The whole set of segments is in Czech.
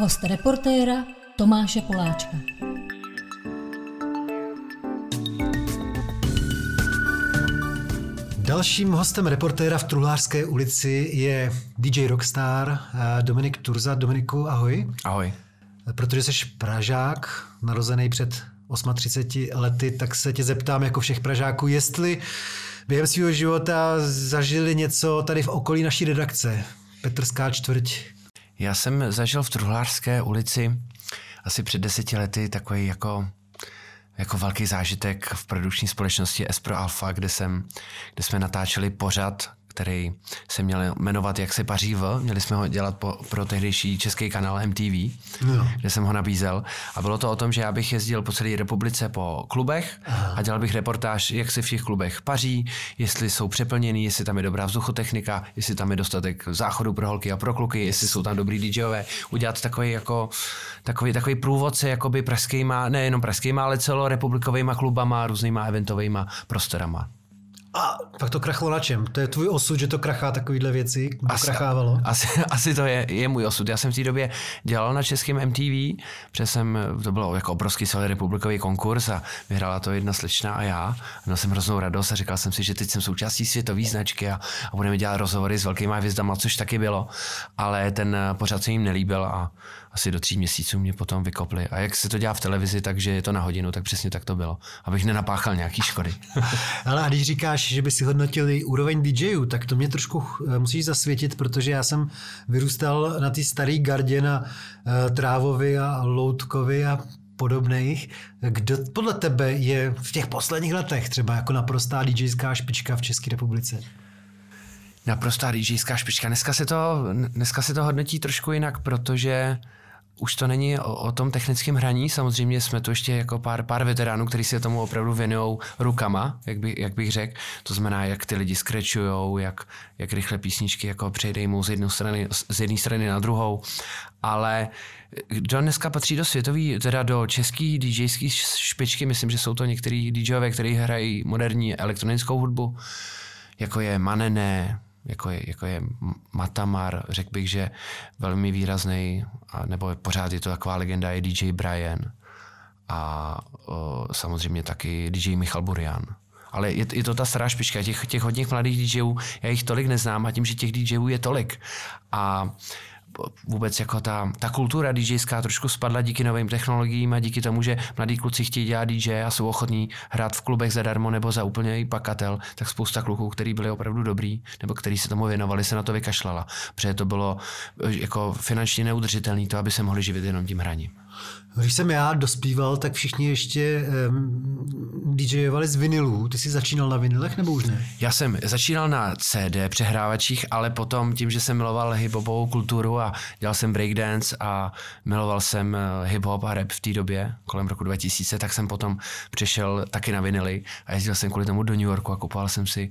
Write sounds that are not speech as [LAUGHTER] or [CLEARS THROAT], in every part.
Host reportéra Tomáše Poláčka. Dalším hostem reportéra v Truhlářské ulici je DJ Rockstar eh, Dominik Turza. Dominiku, ahoj. Ahoj. Protože jsi Pražák, narozený před 38 lety, tak se tě zeptám jako všech Pražáků, jestli během svého života zažili něco tady v okolí naší redakce. Petrská čtvrť. Já jsem zažil v Truhlářské ulici asi před deseti lety takový jako jako velký zážitek v produkční společnosti Espro Alpha, kde, jsem, kde jsme natáčeli pořad, který se měl jmenovat Jak se paří v. Měli jsme ho dělat po, pro tehdejší český kanál MTV, no. kde jsem ho nabízel. A bylo to o tom, že já bych jezdil po celé republice po klubech Aha. a dělal bych reportáž, jak se v těch klubech paří, jestli jsou přeplněný, jestli tam je dobrá vzduchotechnika, jestli tam je dostatek záchodu pro holky a pro kluky, jestli jsou tam dobrý DJové. Udělat takový jako takový, takový průvodce jakoby pražskýma, nejenom pražskýma, ale celorepublikovými klubama, různýma eventovými prostorama. A pak to krachlo na čem? To je tvůj osud, že to krachá takovýhle věci? Asi, krachávalo? Asi, [LAUGHS] asi to je, je můj osud. Já jsem v té době dělal na českém MTV, protože jsem, to bylo jako obrovský celý republikový konkurs a vyhrála to jedna slečna a já. Měl jsem hroznou radost a říkal jsem si, že teď jsem součástí světové značky a, a budeme dělat rozhovory s velkýma hvězdama, což taky bylo. Ale ten pořád se jim nelíbil a asi do tří měsíců mě potom vykopli. A jak se to dělá v televizi, takže je to na hodinu, tak přesně tak to bylo. Abych nenapáchal nějaký škody. [LAUGHS] Ale a když říkáš, že by si hodnotili úroveň DJů, tak to mě trošku eh, musíš zasvětit, protože já jsem vyrůstal na té staré gardě na uh, Trávovi a Loutkovi a podobných. Kdo podle tebe je v těch posledních letech třeba jako naprostá DJská špička v České republice? Naprostá DJská špička. Dneska se, to, dneska se to hodnotí trošku jinak, protože už to není o, o tom technickém hraní, samozřejmě jsme tu ještě jako pár, pár veteránů, kteří se tomu opravdu věnují rukama, jak, by, jak bych řekl. To znamená, jak ty lidi skrečujou, jak, jak rychle písničky jako přejdejmou z, jedné strany, z jedné strany na druhou. Ale kdo dneska patří do světový, teda do český DJský špičky, myslím, že jsou to některý DJové, kteří hrají moderní elektronickou hudbu, jako je Manene, jako je, jako je Matamar, řekl bych, že velmi výrazný, nebo pořád je to taková legenda, je DJ Brian a o, samozřejmě taky DJ Michal Burian. Ale je, je to ta stará špička, těch, těch hodně mladých DJů, já jich tolik neznám a tím, že těch DJů je tolik. A vůbec jako ta, ta kultura DJská trošku spadla díky novým technologiím a díky tomu, že mladí kluci chtějí dělat DJ a jsou ochotní hrát v klubech zadarmo nebo za úplně pakatel, tak spousta kluků, kteří byli opravdu dobrý nebo kteří se tomu věnovali, se na to vykašlala. Protože to bylo eh, jako finančně neudržitelné to, aby se mohli živit jenom tím hraním. Když jsem já dospíval, tak všichni ještě um, DJovali z vinilů. Ty jsi začínal na vinilech nebo už ne? Já jsem začínal na CD přehrávačích, ale potom tím, že jsem miloval hiphopovou kulturu a dělal jsem breakdance a miloval jsem eh, hiphop a rap v té době, kolem roku 2000, tak jsem potom přešel taky na vinily a jezdil jsem kvůli tomu do New Yorku a kupoval jsem si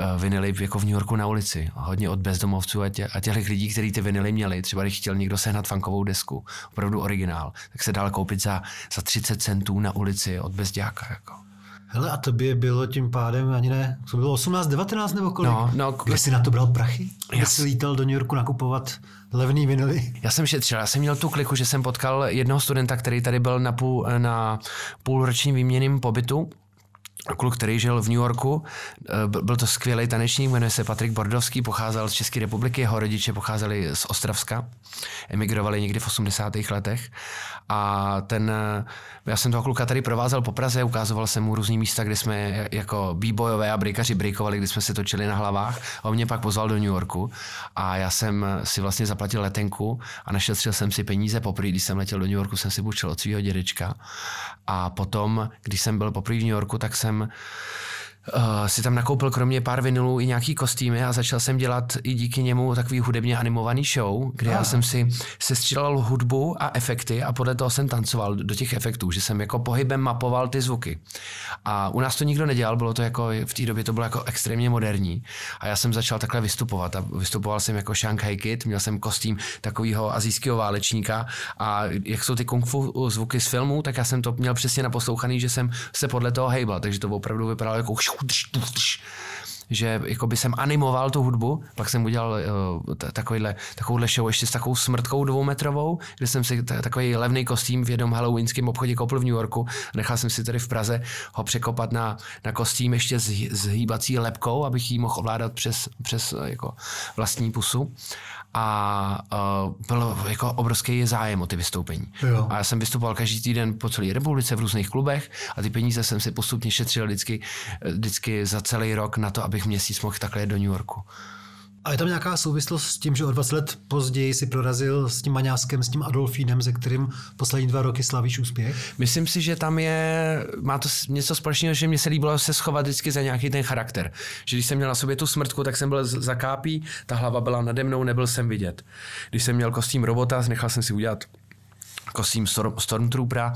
uh, vinily jako v New Yorku na ulici. Hodně od bezdomovců a, tě, a těch lidí, kteří ty vinily měli. Třeba když chtěl někdo sehnat funkovou desku, opravdu originál, tak se dal koupit za, za 30 centů na ulici od bezdějáka. Jako. Hele, a tobě bylo tím pádem ani ne, to bylo 18, 19 nebo kolik? No, no, Kde jsi na to bral prachy? Kde jsi lítal do New Yorku nakupovat levný vinily? Já jsem šetřil, já jsem měl tu kliku, že jsem potkal jednoho studenta, který tady byl na, půl, na půlročním výměným pobytu kluk, který žil v New Yorku. Eh, byl to skvělý tanečník, jmenuje se Patrik Bordovský, pocházel z České republiky, jeho rodiče pocházeli z Ostravska, emigrovali někdy v 80. letech. A ten, eh, já jsem toho kluka tady provázel po Praze, ukázoval jsem mu různý místa, kde jsme jako b-boyové a breakaři breakovali, kde jsme se točili na hlavách. A on mě pak pozval do New Yorku a já jsem si vlastně zaplatil letenku a našetřil jsem si peníze poprvé, když jsem letěl do New Yorku, jsem si půjčil od svého dědečka. A potom, když jsem byl poprvé v New Yorku, tak jsem Instagram. Uh, si tam nakoupil kromě pár vinilů i nějaký kostýmy a začal jsem dělat i díky němu takový hudebně animovaný show, kde já jsem si sestřílel hudbu a efekty a podle toho jsem tancoval do těch efektů, že jsem jako pohybem mapoval ty zvuky. A u nás to nikdo nedělal, bylo to jako, v té době to bylo jako extrémně moderní. A já jsem začal takhle vystupovat a vystupoval jsem jako Shanghai Kid, měl jsem kostým takového azijského válečníka a jak jsou ty kung fu zvuky z filmů, tak já jsem to měl přesně naposlouchaný, že jsem se podle toho hejbal, takže to opravdu vypadalo jako že jakoby jsem animoval tu hudbu, pak jsem udělal uh, takovýhle, takovouhle show ještě s takovou smrtkou dvoumetrovou, kde jsem si takový levný kostým v jednom halloweenském obchodě koupil v New Yorku. Nechal jsem si tady v Praze ho překopat na, na kostým ještě s, s hýbací lepkou, abych ji mohl ovládat přes, přes jako vlastní pusu a uh, byl jako obrovský zájem o ty vystoupení. Jo. A já jsem vystupoval každý týden po celé republice v různých klubech a ty peníze jsem si postupně šetřil vždycky, vždycky za celý rok na to, abych měsíc mohl takhle jet do New Yorku. A je tam nějaká souvislost s tím, že o 20 let později si prorazil s tím Maňáskem, s tím Adolfínem, se kterým poslední dva roky slavíš úspěch? Myslím si, že tam je, má to něco společného, že mě se líbilo se schovat vždycky za nějaký ten charakter. Že když jsem měl na sobě tu smrtku, tak jsem byl za kápí, ta hlava byla nade mnou, nebyl jsem vidět. Když jsem měl kostým robota, nechal jsem si udělat kostým Stormtroopera,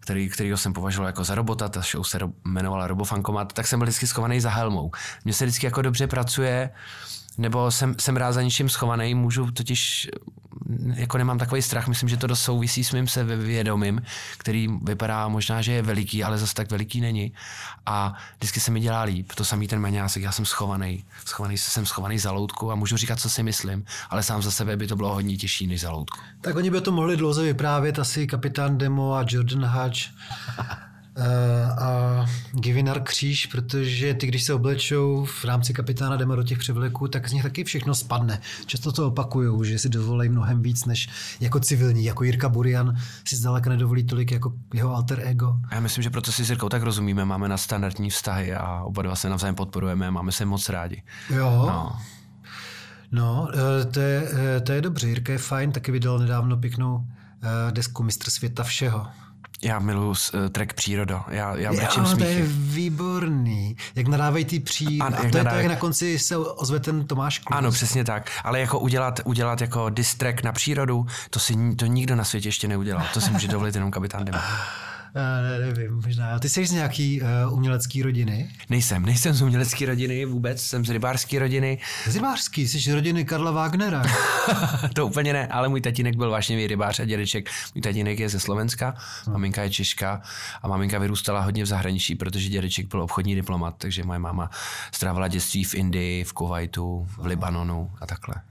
který, kterýho jsem považoval jako za robota, ta show se jmenovala Robofankomat, tak jsem byl vždycky schovaný za helmou. Mně se vždycky jako dobře pracuje, nebo jsem, jsem rád za ničím schovaný, můžu totiž, jako nemám takový strach, myslím, že to dost souvisí s mým sebevědomím, který vypadá možná, že je veliký, ale zase tak veliký není. A vždycky se mi dělá líp, to samý ten maňásek, já jsem schovaný, schovaný, jsem schovaný za loutku a můžu říkat, co si myslím, ale sám za sebe by to bylo hodně těžší než za loutku. Tak oni by to mohli dlouze vyprávět, asi kapitán Demo a Jordan Hatch a Givinar kříž, protože ty, když se oblečou v rámci kapitána Dema do těch převleků, tak z nich taky všechno spadne. Často to opakují, že si dovolí mnohem víc než jako civilní, jako Jirka Burian si zdaleka nedovolí tolik jako jeho alter ego. Já myslím, že proto si s Jirkou tak rozumíme, máme na standardní vztahy a oba dva se navzájem podporujeme, máme se moc rádi. Jo. No. No, to je, to je dobře. Jirka je fajn, taky vydal nedávno pěknou desku Mistr světa všeho. Já miluju uh, track Přírodo. Já, já brečím jo, to je výborný. Jak nadávají ty pří... Ano, a to je to, jak na konci se ozve ten Tomáš Klus. Ano, přesně tak. Ale jako udělat, udělat jako diss track na přírodu, to si to nikdo na světě ještě neudělal. To si může dovolit jenom kapitán Demo. Ne, nevím, možná. Ty jsi z nějaký uh, umělecký rodiny? Nejsem, nejsem z umělecké rodiny vůbec, jsem z rybářské rodiny. Z rybářský, jsi z rodiny Karla Wagnera. [LAUGHS] to úplně ne, ale můj tatínek byl vážně rybář a dědeček. Můj tatínek je ze Slovenska, hmm. maminka je Češka a maminka vyrůstala hodně v zahraničí, protože dědeček byl obchodní diplomat, takže moje máma strávila dětství v Indii, v Kuwaitu, v Libanonu a takhle.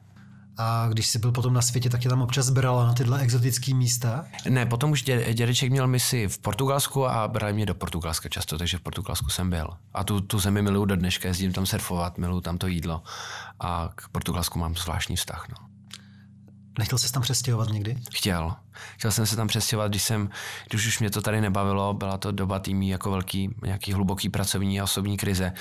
A když jsi byl potom na světě, tak tě tam občas brala na tyhle exotické místa? Ne, potom už dě, dědeček měl misi v Portugalsku a brali mě do Portugalska často, takže v Portugalsku jsem byl. A tu, tu zemi miluju do dneška, jezdím tam surfovat, miluju tam to jídlo a k Portugalsku mám zvláštní vztah. No. Nechtěl jsi tam přestěhovat někdy? Chtěl. Chtěl jsem se tam přestěhovat, když jsem, když už mě to tady nebavilo, byla to doba týmí jako velký, nějaký hluboký pracovní a osobní krize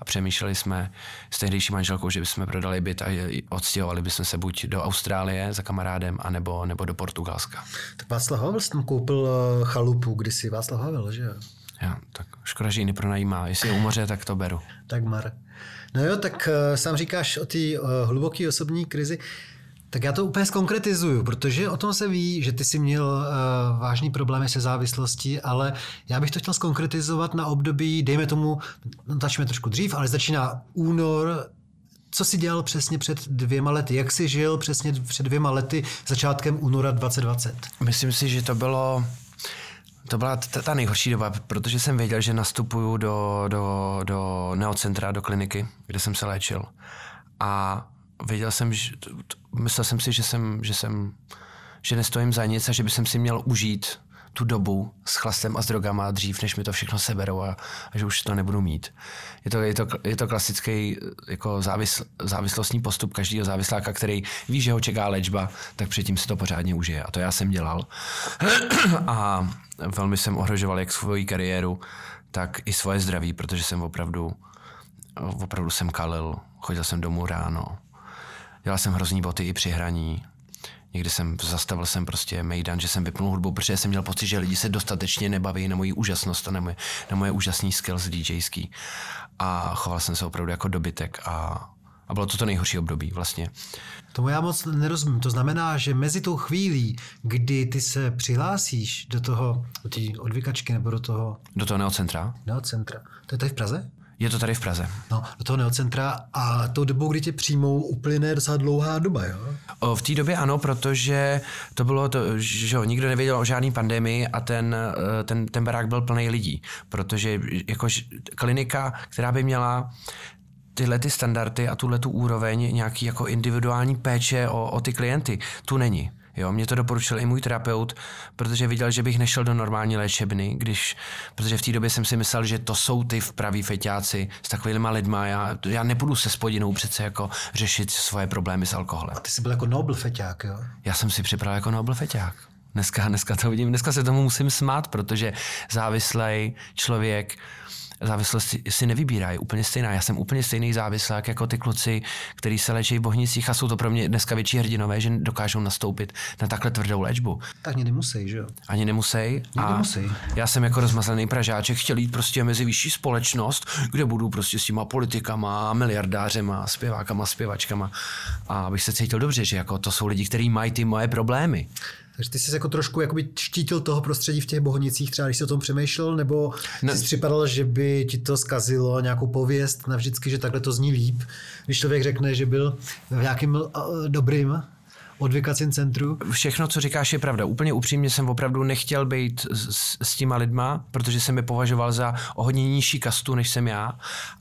a přemýšleli jsme s tehdejší manželkou, že bychom prodali byt a odstěhovali bychom se buď do Austrálie za kamarádem, anebo, nebo do Portugalska. Tak Václav Havel tam koupil eh, chalupu kdysi, Václav Havel, že jo? Já, tak škoda, že ji nepronajímá. Jestli je u moře, tak to beru. tak mar. No jo, tak uh, sám říkáš o té uh, hluboké osobní krizi. Tak já to úplně zkonkretizuju, protože o tom se ví, že ty jsi měl uh, vážný problémy se závislostí, ale já bych to chtěl zkonkretizovat na období, dejme tomu, no, začneme trošku dřív, ale začíná únor co jsi dělal přesně před dvěma lety? Jak jsi žil přesně před dvěma lety, začátkem února 2020? Myslím si, že to bylo to byla ta, ta nejhorší doba, protože jsem věděl, že nastupuju do, do, do neocentra, do kliniky, kde jsem se léčil. A věděl jsem, že, myslel jsem si, že jsem, že jsem, že nestojím za nic a že bych si měl užít tu dobu s chlastem a s drogama dřív, než mi to všechno seberou a, a že už to nebudu mít. Je to, je to, je to klasický jako závisl, závislostní postup každého závisláka, který ví, že ho čeká léčba, tak předtím si to pořádně užije. A to já jsem dělal. [CLEARS THROAT] a velmi jsem ohrožoval jak svoji kariéru, tak i svoje zdraví, protože jsem opravdu, opravdu jsem kalil, chodil jsem domů ráno, Dělal jsem hrozný boty i při hraní. Někdy jsem zastavil jsem prostě mejdan, že jsem vypnul hudbu, protože jsem měl pocit, že lidi se dostatečně nebaví na moji úžasnost a na moje, na moje úžasný skills DJský. A choval jsem se opravdu jako dobytek a, a bylo to to nejhorší období vlastně. Tomu já moc nerozumím. To znamená, že mezi tou chvílí, kdy ty se přihlásíš do toho, do té odvykačky nebo do toho... Do toho neocentra? Neocentra. To je tady v Praze? Je to tady v Praze. No, do toho neocentra a tou dobou, kdy tě přijmou, uplyne docela dlouhá doba, jo? O, v té době ano, protože to bylo to, že jo, nikdo nevěděl o žádné pandemii a ten, eh, ten, ten barák byl plný lidí, protože jako klinika, která by měla tyhle ty standardy a tuhle tu úroveň nějaký jako individuální péče o, o ty klienty. Tu není. Jo, mě to doporučil i můj terapeut, protože viděl, že bych nešel do normální léčebny, když, protože v té době jsem si myslel, že to jsou ty praví feťáci s takovými lidma. Já, já nepůjdu se spodinou přece jako řešit svoje problémy s alkoholem. A ty jsi byl jako nobl feťák, jo? Já jsem si připravil jako nobl feťák. Dneska, dneska to vidím, dneska se tomu musím smát, protože závislý člověk závislost si nevybírá, je úplně stejná. Já jsem úplně stejný závislák jako ty kluci, kteří se léčí v bohnicích a jsou to pro mě dneska větší hrdinové, že dokážou nastoupit na takhle tvrdou léčbu. Tak ani nemusí, že jo? Ani nemusí. A nemusí. Já jsem jako rozmazlený Pražáček chtěl jít prostě mezi vyšší společnost, kde budu prostě s těma politikama, miliardářema, zpěvákama, zpěvačkama a abych se cítil dobře, že jako to jsou lidi, kteří mají ty moje problémy. Takže ty jsi jako trošku jakoby štítil toho prostředí v těch bohonicích, třeba když jsi o tom přemýšlel, nebo no. jsi připadal, že by ti to zkazilo nějakou pověst navždycky, že takhle to zní líp, když člověk řekne, že byl v nějakým uh, dobrým odvykacím centru? Všechno, co říkáš, je pravda. Úplně upřímně jsem opravdu nechtěl být s, s těma lidma, protože jsem je považoval za o hodně nižší kastu, než jsem já.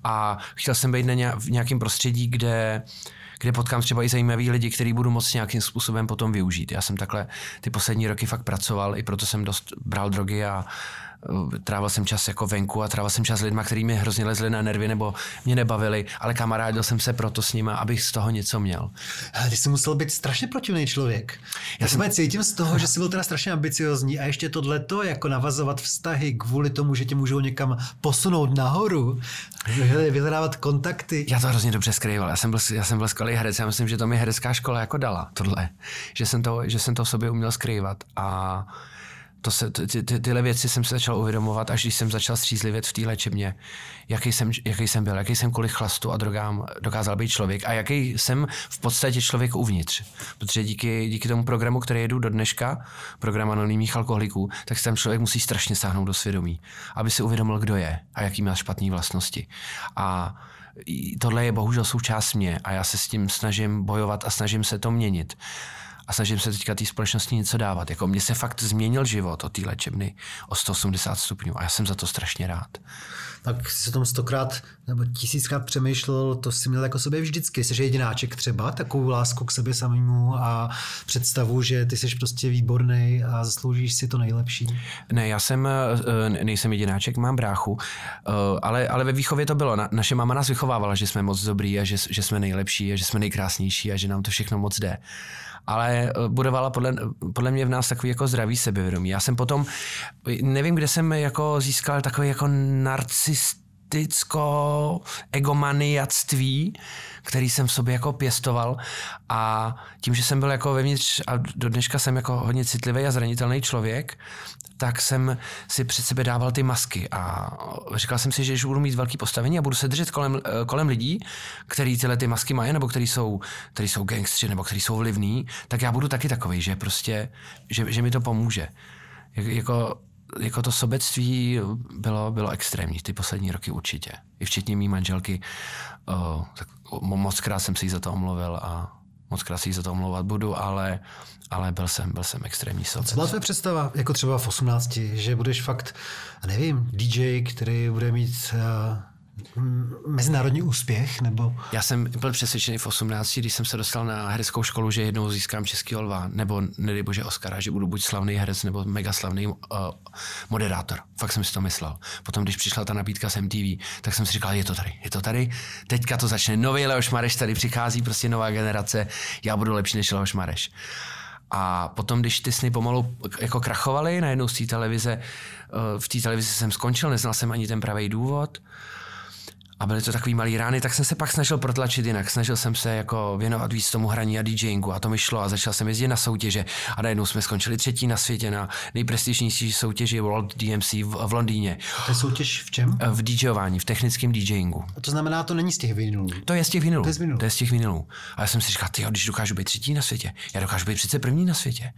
A chtěl jsem být na nějak, v nějakém prostředí, kde uh, kde potkám třeba i zajímavý lidi, který budu moct nějakým způsobem potom využít. Já jsem takhle ty poslední roky fakt pracoval, i proto jsem dost bral drogy a trávil jsem čas jako venku a trávil jsem čas s lidmi, kteří mi hrozně lezli na nervy nebo mě nebavili, ale kamarádil jsem se proto s nimi, abych z toho něco měl. Ty jsi musel být strašně protivný člověk. Já, Já jsem... cítím z toho, že jsi byl teda strašně ambiciozní a ještě tohleto, jako navazovat vztahy kvůli tomu, že tě můžou někam posunout nahoru, [LAUGHS] vyhledávat kontakty. Já to hrozně dobře skrýval. Já jsem byl, já jsem byl skvělý herec. Já myslím, že to mi herecká škola jako dala tohle. Že jsem to, že jsem to v sobě uměl skrývat. A to se, ty, ty, tyhle věci jsem se začal uvědomovat, až když jsem začal střízlivět v té léčebně, jaký jsem, jaký jsem byl, jaký jsem kvůli chlastu a drogám dokázal být člověk a jaký jsem v podstatě člověk uvnitř. Protože díky, díky tomu programu, který jedu do dneška, program anonymních alkoholiků, tak se tam člověk musí strašně sáhnout do svědomí, aby si uvědomil, kdo je a jaký má špatné vlastnosti. A tohle je bohužel součást mě a já se s tím snažím bojovat a snažím se to měnit a snažím se teďka té společnosti něco dávat. Jako mně se fakt změnil život od té léčebny o 180 stupňů a já jsem za to strašně rád. Tak jsi o tom stokrát nebo tisíckrát přemýšlel, to jsi měl jako sobě vždycky. Jsi jedináček třeba, takovou lásku k sobě samému a představu, že ty jsi prostě výborný a zasloužíš si to nejlepší. Ne, já jsem, eh, nejsem jedináček, mám bráchu, eh, ale, ale ve výchově to bylo. Naše máma nás vychovávala, že jsme moc dobrý a že, že jsme nejlepší a že jsme nejkrásnější a že nám to všechno moc jde ale eh, budovala podle, podle mě v nás takový jako zdravý sebevědomí. Já jsem potom, nevím, kde jsem jako získal takový jako narcist narcisticko egomaniactví, který jsem v sobě jako pěstoval a tím, že jsem byl jako vevnitř a do dneška jsem jako hodně citlivý a zranitelný člověk, tak jsem si před sebe dával ty masky a říkal jsem si, že budu mít velký postavení a budu se držet kolem, kolem lidí, který tyhle ty masky mají, nebo který jsou, který jsou gangstři, nebo který jsou vlivní, tak já budu taky takový, že prostě, že, že mi to pomůže. Jako jako to sobectví bylo, bylo extrémní ty poslední roky určitě. I včetně mý manželky. Uh, tak moc krát jsem si za to omluvil a moc jí za to omlouvat budu, ale, ale byl jsem, byl jsem extrémní sobec. Byla tvoje představa, jako třeba v 18, že budeš fakt, nevím, DJ, který bude mít uh mezinárodní úspěch? Nebo? Já jsem byl přesvědčený v 18, když jsem se dostal na hereckou školu, že jednou získám český lva, nebo nedej bože Oscara, že budu buď slavný herec, nebo mega slavný uh, moderátor. Fakt jsem si to myslel. Potom, když přišla ta nabídka z MTV, tak jsem si říkal, je to tady, je to tady, teďka to začne. Nový Leoš Mareš tady přichází, prostě nová generace, já budu lepší než Leoš Mareš. A potom, když ty sny pomalu jako krachovaly, najednou z té televize, eh, v té televizi jsem skončil, neznal jsem ani ten pravý důvod a byly to takový malý rány, tak jsem se pak snažil protlačit jinak. Snažil jsem se jako věnovat víc tomu hraní a DJingu a to mi šlo a začal jsem jezdit na soutěže a najednou jsme skončili třetí na světě na nejprestižnější soutěži World DMC v, v Londýně. To je soutěž v čem? V DJování, v technickém DJingu. A to znamená, to není z těch vinilů. To je z těch vinilů. To je z vinilů. To je z těch vinilů. A já jsem si říkal, ty, když dokážu být třetí na světě, já dokážu být přece první na světě.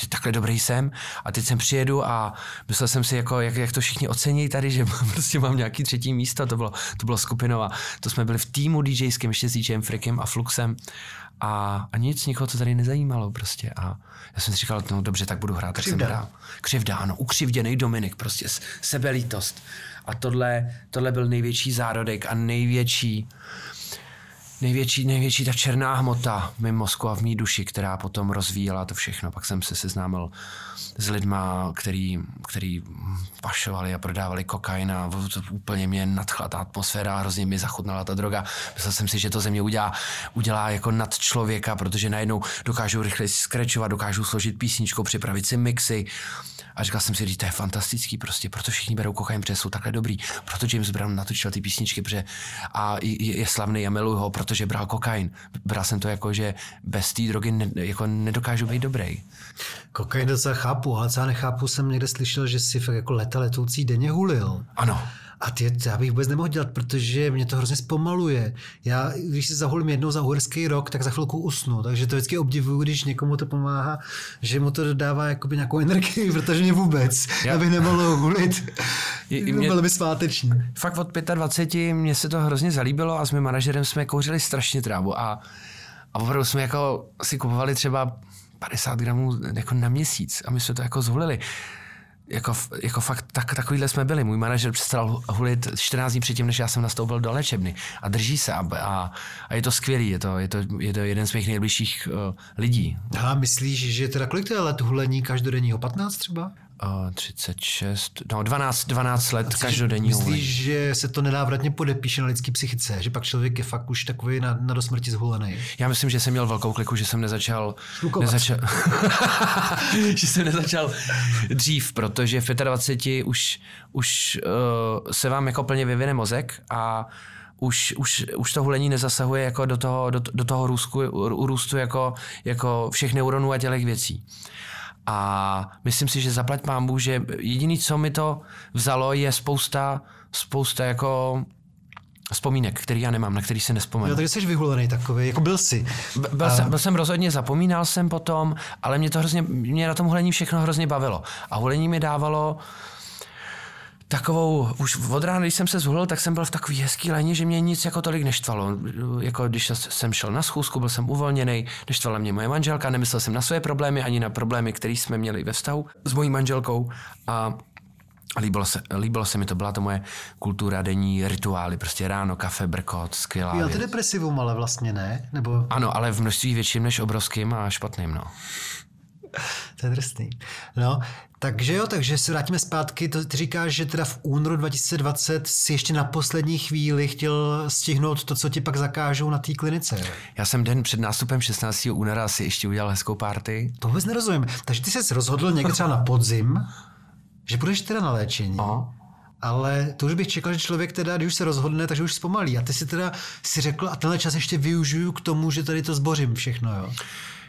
Že takhle dobrý jsem a teď sem přijedu a myslel jsem si, jako, jak, jak to všichni ocení tady, že [LAUGHS] prostě mám nějaký třetí místo, to bylo, to bylo skupinova. To jsme byli v týmu DJském, ještě s DJem Frikem a Fluxem a, a nic, nikoho to tady nezajímalo prostě. A já jsem si říkal, no dobře, tak budu hrát, tak Křivda. jsem hrál. Křivda, ano, ukřivděný Dominik, prostě sebelítost. A tohle, tohle byl největší zárodek a největší, největší, největší ta černá hmota v mém mozku a v mý duši, která potom rozvíjela to všechno. Pak jsem se seznámil s lidma, který, který pašovali a prodávali kokain a to úplně mě nadchla ta atmosféra hrozně mi zachutnala ta droga. Myslel jsem si, že to ze mě udělá, udělá jako nad člověka, protože najednou dokážu rychle skrečovat, dokážu složit písničku, připravit si mixy. A říkal jsem si, to je fantastický prostě, proto všichni berou kokain, protože jsou takhle dobrý. Proto James Brown natočil ty písničky, protože a je, je slavný a miluju ho, protože bral kokain. Bral jsem to jako, že bez té drogy ne, jako nedokážu být dobrý. Kokain docela chápu, ale co já nechápu, jsem někde slyšel, že si fakt jako leta letoucí denně hulil. Ano. A ty, já bych vůbec nemohl dělat, protože mě to hrozně zpomaluje. Já, když si zahulím jednou za uhorský rok, tak za chvilku usnu. Takže to vždycky obdivuju, když někomu to pomáhá, že mu to dodává jakoby nějakou energii, [LAUGHS] protože mě vůbec. Já, já bych nemohl hulit. Mě... Bylo by sváteční. Fakt od 25 mně se to hrozně zalíbilo a s mým manažerem jsme kouřili strašně trávu a, a opravdu jsme jako si kupovali třeba 50 gramů jako na měsíc a my jsme to jako zvolili. Jako, jako fakt tak, takovýhle jsme byli. Můj manažer přestal hulit 14 dní předtím, než já jsem nastoupil do léčebny. A drží se a, a, a je to skvělý. Je to, je, to, je to jeden z mých nejbližších uh, lidí. A myslíš, že teda kolik to je let hulení každodenního? 15 třeba? Uh, 36, no 12, 12 let každodenního Myslíš, že se to nenávratně podepíše na lidský psychice? Že pak člověk je fakt už takový na, na dosmrti zhulený? Já myslím, že jsem měl velkou kliku, že jsem nezačal... nezačal [LAUGHS] že jsem nezačal dřív, protože v 25 už, už uh, se vám jako plně vyvine mozek a už, už, už to hulení nezasahuje jako do toho, do, do toho růzku, růstu jako, jako všech neuronů a tělech věcí. A myslím si, že zaplať mámu, že jediný, co mi to vzalo, je spousta, spousta jako vzpomínek, který já nemám, na který se nespomenu. Jo, takže jsi vyhulený takový, jako byl jsi. B- byl, a... jsem, byl jsem rozhodně, zapomínal jsem potom, ale mě to hrozně, mě na tom hulení všechno hrozně bavilo. A hulení mi dávalo takovou, už od rána, když jsem se zhulil, tak jsem byl v takový hezký léně, že mě nic jako tolik neštvalo. Jako když jsem šel na schůzku, byl jsem uvolněný, neštvala mě moje manželka, nemyslel jsem na své problémy, ani na problémy, které jsme měli ve vztahu s mojí manželkou. A Líbilo se, líbilo se mi to, byla to moje kultura, denní rituály, prostě ráno, kafe, brkot, skvělá Jo, ty depresivum, ale vlastně ne? Nebo... Ano, ale v množství větším než obrovským a špatným, no. To je drsný. No, takže jo, takže se vrátíme zpátky. To, ty říkáš, že teda v únoru 2020 si ještě na poslední chvíli chtěl stihnout to, co ti pak zakážou na té klinice. Já jsem den před nástupem 16. února si ještě udělal hezkou party. To vůbec nerozumím. Takže ty jsi rozhodl někdy třeba na podzim, že budeš teda na léčení. Aha. Ale to už bych čekal, že člověk teda, když už se rozhodne, takže už zpomalí. A ty si teda si řekl, a tenhle čas ještě využiju k tomu, že tady to zbořím všechno, jo?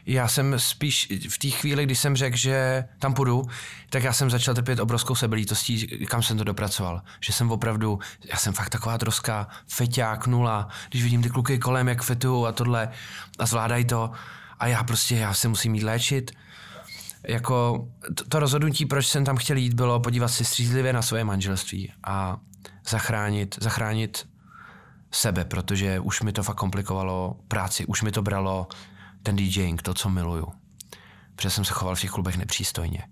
Já jsem spíš v té chvíli, kdy jsem řekl, že tam půjdu, tak já jsem začal trpět obrovskou sebelítostí, kam jsem to dopracoval. Že jsem opravdu, já jsem fakt taková troska feťák, nula. Když vidím ty kluky kolem, jak fetují a tohle a zvládají to a já prostě, já se musím jít léčit. Jako to, to rozhodnutí, proč jsem tam chtěl jít, bylo podívat si střízlivě na svoje manželství a zachránit, zachránit sebe, protože už mi to fakt komplikovalo práci, už mi to bralo ten DJing, to, co miluju. Protože jsem se choval v těch klubech nepřístojně.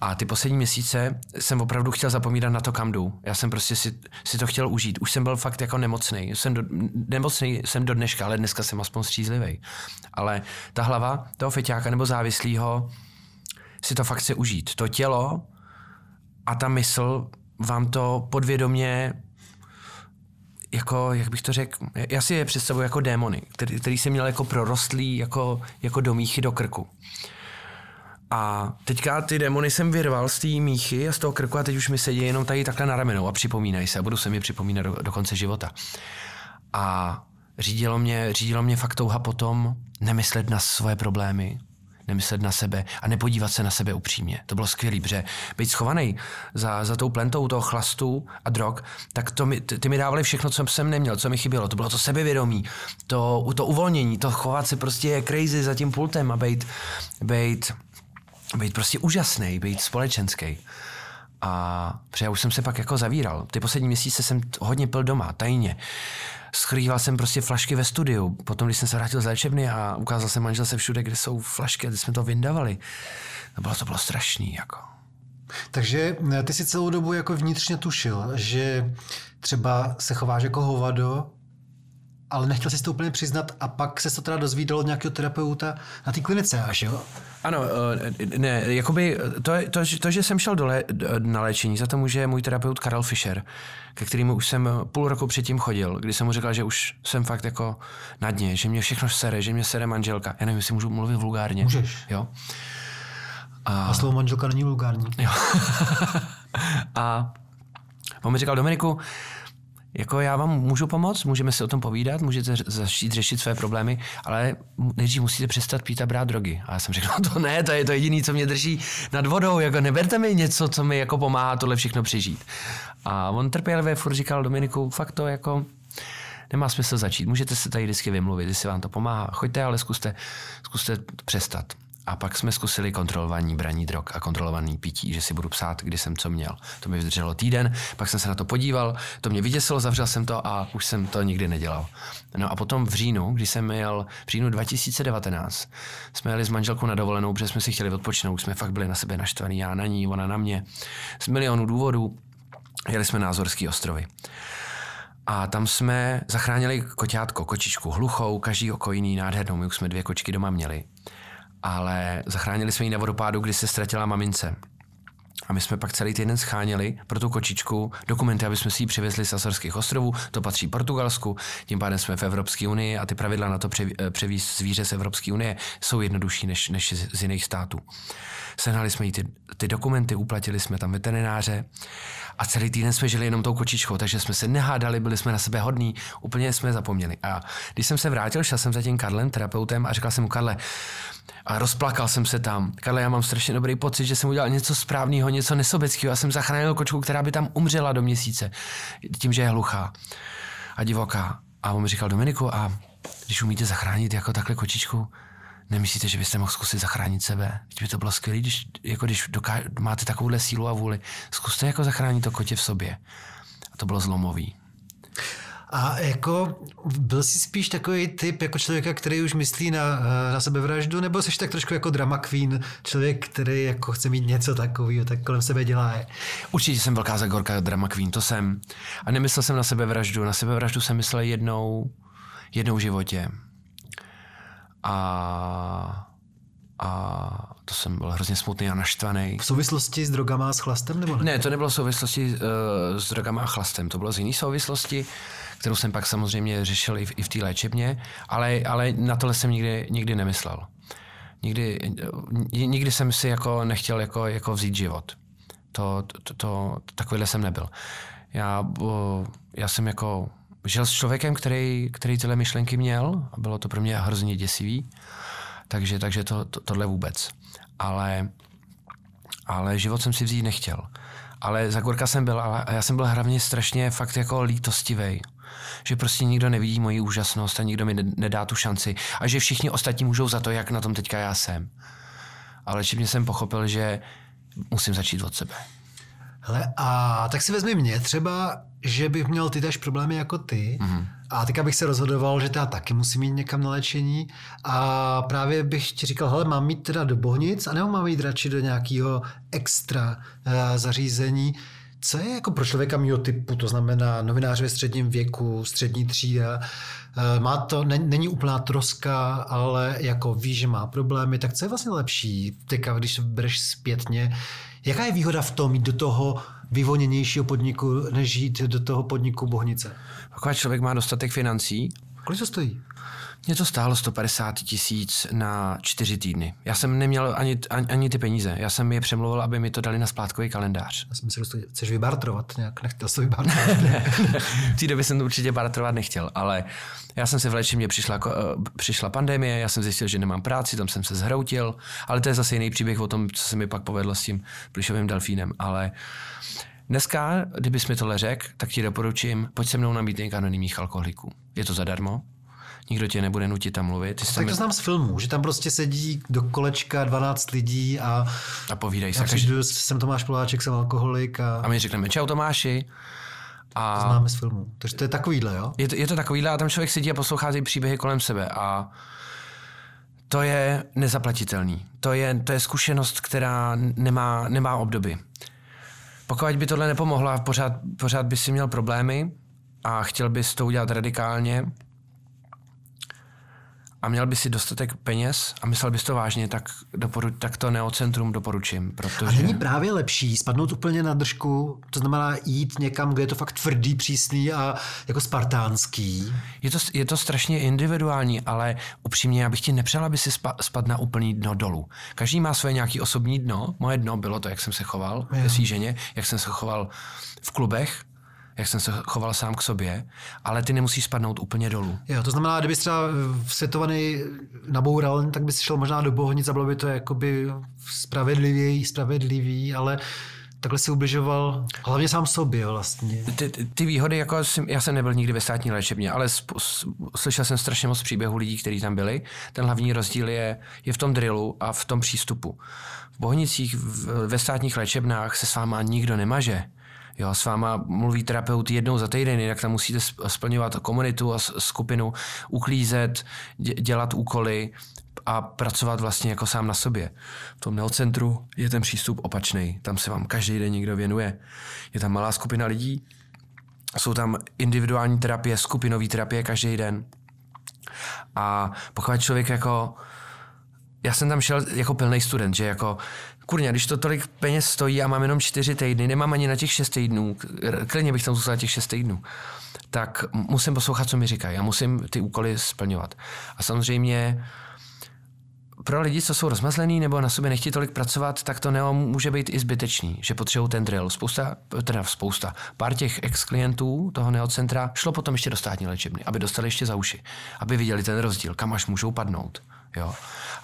A ty poslední měsíce jsem opravdu chtěl zapomínat na to, kam jdu. Já jsem prostě si, si to chtěl užít. Už jsem byl fakt jako nemocný. Jsem do, nemocný jsem do dneška, ale dneska jsem aspoň střízlivý. Ale ta hlava toho feťáka nebo závislého si to fakt chce užít. To tělo a ta mysl vám to podvědomě jako, jak bych to řekl, já si je představuji jako démony, který, který jsem měl jako prorostlý jako, jako do míchy do krku. A teďka ty démony jsem vyrval z té míchy a z toho krku a teď už mi sedí jenom tady takhle na ramenou a připomínají se a budu se mi připomínat do, do konce života. A řídilo mě, řídilo mě fakt touha potom nemyslet na svoje problémy, nemyslet na sebe a nepodívat se na sebe upřímně. To bylo skvělé, protože být schovaný za, za tou plentou toho chlastu a drog, tak to mi, ty, ty mi dávali všechno, co jsem neměl, co mi chybělo. To bylo to sebevědomí, to, to uvolnění, to chovat se prostě crazy za tím pultem a být, být být prostě úžasný, být společenský. A protože já už jsem se pak jako zavíral. Ty poslední měsíce jsem hodně pil doma, tajně. Schrýval jsem prostě flašky ve studiu. Potom, když jsem se vrátil z léčebny a ukázal jsem manželce všude, kde jsou flašky, a jsme to vyndavali. To bylo, to bylo strašný, jako. Takže eh, ty si celou dobu jako vnitřně tušil, že třeba se chováš jako hovado, ale nechtěl jsi to úplně přiznat a pak se to teda dozvídalo od nějakého terapeuta na té klinice až, jo? Ano, eh, ne, jakoby to, to, to, že jsem šel do lé, na léčení, za to může můj terapeut Karel Fischer, ke kterému už jsem půl roku předtím chodil, kdy jsem mu říkal, že už jsem fakt jako na dně, že mě všechno sere, že mě sere manželka. Já nevím, jestli můžu mluvit vulgárně. Můžeš. Jo. A, a slovo manželka není vulgární. Jo. [LAUGHS] a on mi říkal, Dominiku, jako já vám můžu pomoct, můžeme si o tom povídat, můžete začít řešit své problémy, ale nejdřív musíte přestat pít a brát drogy. A já jsem řekl, no to ne, to je to jediné, co mě drží nad vodou, jako neberte mi něco, co mi jako pomáhá tohle všechno přežít. A on trpělivě furt říkal Dominiku, fakt to jako nemá smysl začít. Můžete se tady vždycky vymluvit, jestli vám to pomáhá. Choďte, ale zkuste, zkuste přestat. A pak jsme zkusili kontrolování braní drog a kontrolovaný pití, že si budu psát, kdy jsem co měl. To mi vydrželo týden, pak jsem se na to podíval, to mě vyděsilo, zavřel jsem to a už jsem to nikdy nedělal. No a potom v říjnu, když jsem jel, v říjnu 2019, jsme jeli s manželkou na dovolenou, protože jsme si chtěli odpočinout, jsme fakt byli na sebe naštvaný, já na ní, ona na mě, z milionu důvodů. Jeli jsme na Azorský ostrovy. A tam jsme zachránili koťátko, kočičku hluchou, každý oko jiný nádhernou. My už jsme dvě kočky doma měli ale zachránili jsme ji na vodopádu, kdy se ztratila mamince. A my jsme pak celý týden scháněli pro tu kočičku dokumenty, aby jsme si ji přivezli z Azorských ostrovů. To patří Portugalsku, tím pádem jsme v Evropské unii a ty pravidla na to eh, převíz zvíře z Evropské unie jsou jednodušší než, než z jiných států. Sehnali jsme jí ty, ty dokumenty, uplatili jsme tam veterináře a celý týden jsme žili jenom tou kočičkou, takže jsme se nehádali, byli jsme na sebe hodní, úplně jsme zapomněli. A když jsem se vrátil, šel jsem za tím Karlem, terapeutem a říkal jsem mu, Karle, a rozplakal jsem se tam. Karle, já mám strašně dobrý pocit, že jsem udělal něco správného, něco nesobeckého. Já jsem zachránil kočku, která by tam umřela do měsíce, tím, že je hluchá a divoká. A on mi říkal, Dominiku, a když umíte zachránit jako takhle kočičku, nemyslíte, že byste mohl zkusit zachránit sebe? Teď by to bylo skvělé, když, jako když doká- máte takovouhle sílu a vůli. Zkuste jako zachránit to kotě v sobě. A to bylo zlomový. A jako byl jsi spíš takový typ jako člověka, který už myslí na, na sebevraždu, nebo jsi tak trošku jako drama queen, člověk, který jako chce mít něco takového, tak kolem sebe dělá je? Určitě jsem velká zagorka drama queen, to jsem. A nemyslel jsem na sebevraždu, na sebevraždu jsem myslel jednou, jednou v životě. A a to jsem byl hrozně smutný a naštvaný. V souvislosti s drogama a s chlastem? Nebo ne? ne, to nebylo v souvislosti uh, s drogama a chlastem, to bylo z jiné souvislosti, kterou jsem pak samozřejmě řešil i v, i v té léčebně, ale, ale na tohle jsem nikdy, nikdy nemyslel. Nikdy, nikdy jsem si jako nechtěl jako, jako vzít život. To, to, to, to, takovýhle jsem nebyl. Já, já jsem jako žil s člověkem, který, který tyhle myšlenky měl a bylo to pro mě hrozně děsivý. Takže, takže to, to, tohle vůbec. Ale, ale život jsem si vzít nechtěl. Ale za Gorka jsem byl, ale já jsem byl hlavně strašně fakt jako lítostivý. Že prostě nikdo nevidí moji úžasnost a nikdo mi nedá tu šanci. A že všichni ostatní můžou za to, jak na tom teďka já jsem. Ale čím jsem pochopil, že musím začít od sebe. Hele, a tak si vezmi mě třeba, že bych měl ty tež problémy jako ty mm-hmm. a teďka bych se rozhodoval, že já taky musím jít někam na léčení a právě bych ti říkal, hele, mám jít teda do Bohnic a nebo mám jít radši do nějakého extra uh, zařízení, co je jako pro člověka mého typu, to znamená novinář ve středním věku, střední třída, eh, má to, není úplná troska, ale jako ví, že má problémy, tak co je vlastně lepší, teďka, když bereš zpětně, jaká je výhoda v tom jít do toho vyvoněnějšího podniku, než jít do toho podniku Bohnice? Pokud člověk má dostatek financí. Kolik to stojí? Mě to stálo 150 tisíc na čtyři týdny. Já jsem neměl ani, ani, ani ty peníze. Já jsem je přemluvil, aby mi to dali na splátkový kalendář. Já jsem si že chceš vybartrovat nějak, nechtěl jsem [LAUGHS] vybartrovat. ne, ne, v té době jsem to určitě bartrovat nechtěl, ale já jsem si v mě přišla, uh, přišla pandemie, já jsem zjistil, že nemám práci, tam jsem se zhroutil, ale to je zase jiný příběh o tom, co se mi pak povedlo s tím plišovým delfínem, ale Dneska, kdybys mi tohle řekl, tak ti doporučím, pojď se mnou na meeting anonymních alkoholiků. Je to zadarmo, nikdo tě nebude nutit tam mluvit. Ty Tak tam to znám z filmů, že tam prostě sedí do kolečka 12 lidí a a povídají se. Každý, přijdu, jsem Tomáš Poláček, jsem alkoholik a, a my řekneme, čau Tomáši. A známe z filmů. Takže to je takovýhle, jo? je to, je to takovýhle a tam člověk sedí a poslouchá ty příběhy kolem sebe a to je nezaplatitelný. To je, to je zkušenost, která nemá, nemá obdoby. Pokud by tohle nepomohlo a pořád, pořád by si měl problémy a chtěl bys to udělat radikálně a měl by si dostatek peněz a myslel bys to vážně, tak, doporu, tak to Neocentrum doporučím, A protože... není právě lepší spadnout úplně na držku, to znamená jít někam, kde je to fakt tvrdý, přísný a jako spartánský. Je to, je to strašně individuální, ale upřímně já bych ti nepřál, aby si spa, spadl na úplný dno dolů. Každý má své nějaký osobní dno. Moje dno bylo to, jak jsem se choval ve svý ženě, jak jsem se choval v klubech, jak jsem se choval sám k sobě, ale ty nemusíš spadnout úplně dolů. Jo, to znamená, kdyby třeba eh, světovaný naboural, tak by si šel možná do Bohnic a bylo by to jakoby spravedlivý, spravedlivý, ale takhle si ubližoval hlavně sám sobě vlastně. Ty, ty, ty výhody, jako jsem, já jsem nebyl nikdy ve státní léčebně, ale sp, s, slyšel jsem strašně moc příběhů lidí, kteří tam byli. Ten hlavní rozdíl je, je v tom drillu a v tom přístupu. V Bohnicích, v, ve státních léčebnách se s váma nikdo nemaže. Jo, s váma mluví terapeut jednou za týden, jinak tam musíte sp- splňovat komunitu a skupinu, uklízet, dě- dělat úkoly a pracovat vlastně jako sám na sobě. V tom neocentru je ten přístup opačný. Tam se vám každý den někdo věnuje. Je tam malá skupina lidí, jsou tam individuální terapie, skupinové terapie každý den. A pokud člověk jako já jsem tam šel jako plný student, že jako, kurňa, když to tolik peněz stojí a mám jenom čtyři týdny, nemám ani na těch šest týdnů, klidně bych tam zůstal na těch šest týdnů, tak musím poslouchat, co mi říkají. Já musím ty úkoly splňovat. A samozřejmě pro lidi, co jsou rozmazlený nebo na sobě nechtějí tolik pracovat, tak to neo může být i zbytečný, že potřebují ten drill. Spousta, teda spousta, pár těch ex-klientů toho neocentra šlo potom ještě do státní léčebny, aby dostali ještě za uši, aby viděli ten rozdíl, kam až můžou padnout. Jo.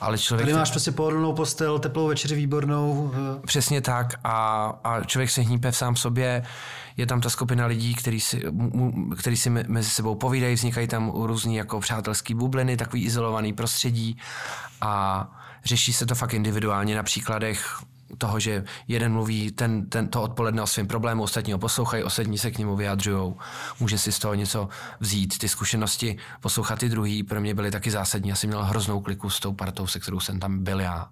Ale člověk... Tady máš prostě pohodlnou postel, teplou večeři výbornou. eh, Přesně tak a, a člověk se hnípe v sám sobě, je tam ta skupina lidí, který si, který si me- mezi sebou povídají, vznikají tam různý jako přátelský bubliny, takový izolovaný prostředí a řeší se to fakt individuálně na příkladech toho, že jeden mluví ten, ten, to odpoledne o svém problému, ostatní ho poslouchají, ostatní se k němu vyjadřují. Může si z toho něco vzít. Ty zkušenosti poslouchat ty druhý pro mě byly taky zásadní. Já jsem měl hroznou kliku s tou partou, se kterou jsem tam byl já.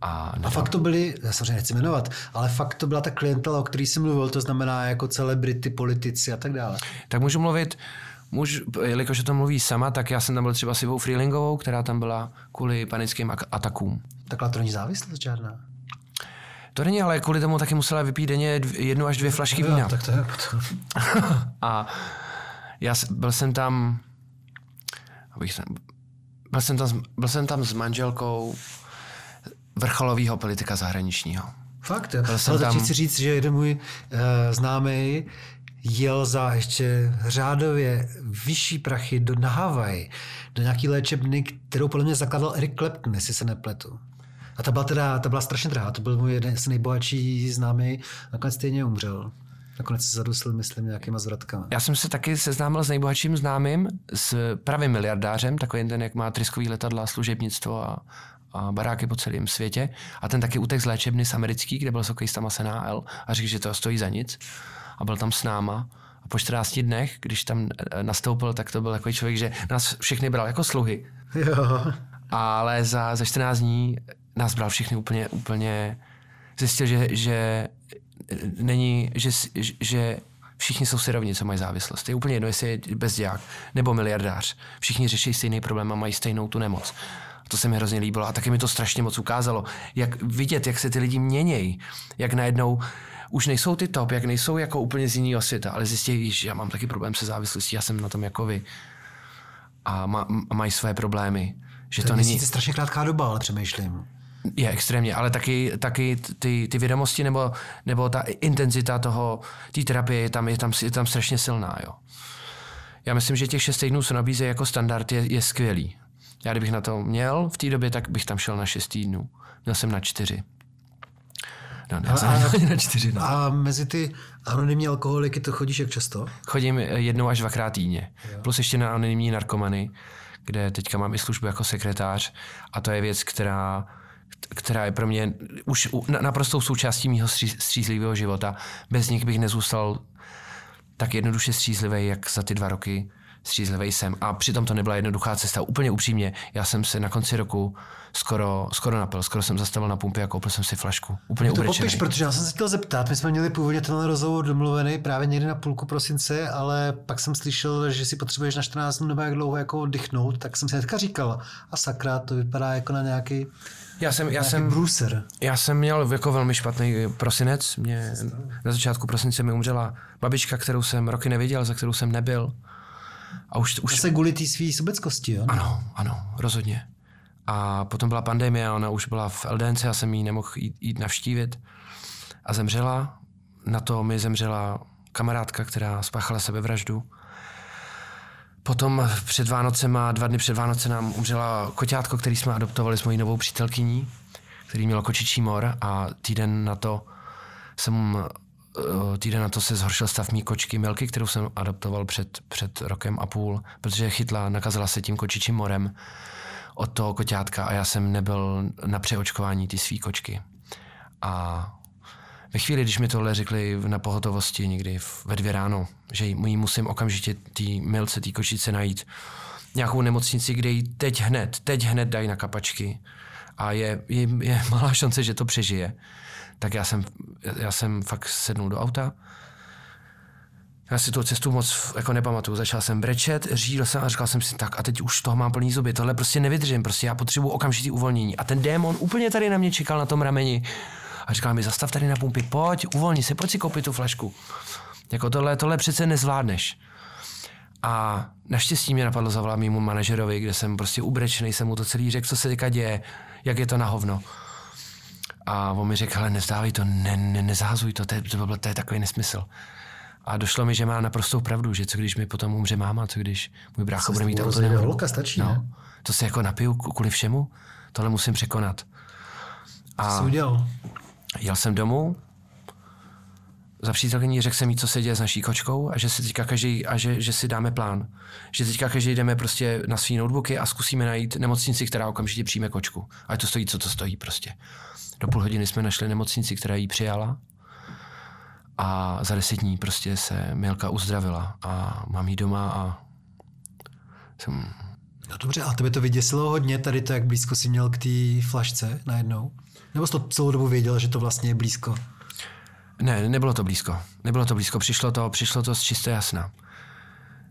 A, A fakt to byly, já samozřejmě nechci jmenovat, ale fakt to byla ta klientela, o který jsem mluvil, to znamená jako celebrity, politici a tak dále. Tak můžu mluvit, můžu, jelikož o tom mluví sama, tak já jsem tam byl třeba s Ivou Freelingovou, která tam byla kvůli panickým ak- atakům. Takhle to není závislost žádná. To není, ale kvůli tomu taky musela vypít denně jednu až dvě flašky vína. Jo, tak to je potom. [LAUGHS] A já byl jsem tam, abych tam byl jsem tam, s- byl jsem tam s manželkou vrcholového politika zahraničního. Fakt. Byl jsem Ale to tam- chci říct, že jeden můj uh, známý jel za ještě řádově vyšší prachy do, na Havaj, do nějaký léčebny, kterou podle mě zakladal Eric Clapton, jestli se nepletu. A ta byla teda, ta byla strašně drahá, to byl můj jeden z nejbohatší známý, nakonec stejně umřel. Nakonec se zadusil, myslím, nějakýma zvratkama. Já jsem se taky seznámil s nejbohatším známým, s pravým miliardářem, takový ten, jak má tryskový letadla, služebnictvo a, a baráky po celém světě. A ten taky utek z léčebny z americký, kde byl s hokejistama z NHL a řekl, že to stojí za nic. A byl tam s náma. A po 14 dnech, když tam eh, nastoupil, tak to byl takový člověk, že nás všechny bral jako sluhy. Jo. Ale za, za 14 dní nás bral všechny úplně, úplně zjistil, že, že není, že, že všichni jsou si rovni, co mají závislost. Je úplně jedno, jestli je bezděák nebo miliardář. Všichni řeší stejný problém a mají stejnou tu nemoc. A to se mi hrozně líbilo a taky mi to strašně moc ukázalo. Jak vidět, jak se ty lidi měnějí, jak najednou už nejsou ty top, jak nejsou jako úplně z jiného světa, ale zjistí, že já mám taky problém se závislostí, já jsem na tom jako vy. A, má, a mají své problémy. Že To, to, není... je strašně krátká doba, ale přemýšlím. Je extrémně, ale taky, taky ty, ty vědomosti nebo, nebo ta intenzita toho, té terapie je tam, je, tam, je tam strašně silná. Jo. Já myslím, že těch šest týdnů se nabízí jako standard je, je skvělý. Já kdybych na to měl v té době, tak bych tam šel na šest týdnů. Měl jsem na čtyři. No, nedělal [LAUGHS] ani na čtyři. No. A mezi ty anonymní alkoholiky to chodíš jak často? Chodím jednou až dvakrát týdně. Jo. Plus ještě na anonymní narkomany, kde teďka mám i službu jako sekretář a to je věc, která která je pro mě už naprostou součástí mého střízlivého života. Bez nich bych nezůstal tak jednoduše střízlivý, jak za ty dva roky střízlivý jsem. A přitom to nebyla jednoduchá cesta. Úplně upřímně, já jsem se na konci roku skoro, skoro napil, skoro jsem zastavil na pumpě a koupil jsem si flašku. Úplně to popiš, protože já jsem se chtěl zeptat, my jsme měli původně tenhle rozhovor domluvený právě někdy na půlku prosince, ale pak jsem slyšel, že si potřebuješ na 14 dnů nebo jak dlouho jako oddychnout, tak jsem si hnedka říkal, a sakra, to vypadá jako na nějaký já jsem, já jsem, bruser. já jsem měl jako velmi špatný prosinec. Mě, na začátku prosince mi umřela babička, kterou jsem roky neviděl, za kterou jsem nebyl. A už, už... Zase kvůli té své sobeckosti, jo? Ano, ano, rozhodně. A potom byla pandemie, ona už byla v LDNC, já jsem ji nemohl jít, jít navštívit. A zemřela. Na to mi zemřela kamarádka, která spáchala sebevraždu. Potom před Vánocema, dva dny před Vánoce nám umřela koťátko, který jsme adoptovali s mojí novou přítelkyní, který měl kočičí mor a týden na to jsem týden na to se zhoršil stav mý kočky Milky, kterou jsem adoptoval před, před rokem a půl, protože chytla, nakazila se tím kočičím morem od toho koťátka a já jsem nebyl na přeočkování ty svý kočky. A ve chvíli, když mi tohle řekli na pohotovosti někdy ve dvě ráno, že jí musím okamžitě té milce, té kočice najít nějakou nemocnici, kde jí teď hned, teď hned dají na kapačky a je, je, je malá šance, že to přežije, tak já jsem, já jsem fakt sednul do auta, já si tu cestu moc jako nepamatuju. Začal jsem brečet, řídil jsem a říkal jsem si tak a teď už toho mám plný zuby. Tohle prostě nevydržím, prostě já potřebuji okamžitý uvolnění. A ten démon úplně tady na mě čekal na tom rameni a říkal mi, zastav tady na pumpy, pojď, uvolni se, pojď si koupit tu flašku. Jako tohle, tohle přece nezvládneš. A naštěstí mě napadlo zavolat mému manažerovi, kde jsem prostě ubrečený, jsem mu to celý řekl, co se teďka děje, jak je to na hovno. A on mi řekl, ale nezdávej to, ne, ne, nezahazuj to, to je, to, to je takový nesmysl. A došlo mi, že má naprostou pravdu, že co když mi potom umře máma, co když můj brácha bude mít auto. Holka stačí, no, ne? To se jako napiju kvůli všemu, tohle musím překonat. A co jsi udělal? Jel jsem domů, za přítelkyní řekl jsem jí, co se děje s naší kočkou a že si teďka každý, a že, že si dáme plán. Že teďka každý jdeme prostě na svý notebooky a zkusíme najít nemocnici, která okamžitě přijme kočku. A to stojí, co to stojí prostě. Do půl hodiny jsme našli nemocnici, která ji přijala a za deset dní prostě se Milka uzdravila a mám ji doma a jsem... No dobře, a tebe to vyděsilo hodně, tady to, jak blízko si měl k té flašce najednou? Nebo jsi to celou dobu věděl, že to vlastně je blízko? Ne, nebylo to blízko. Nebylo to blízko, přišlo to, přišlo to z čisté jasna.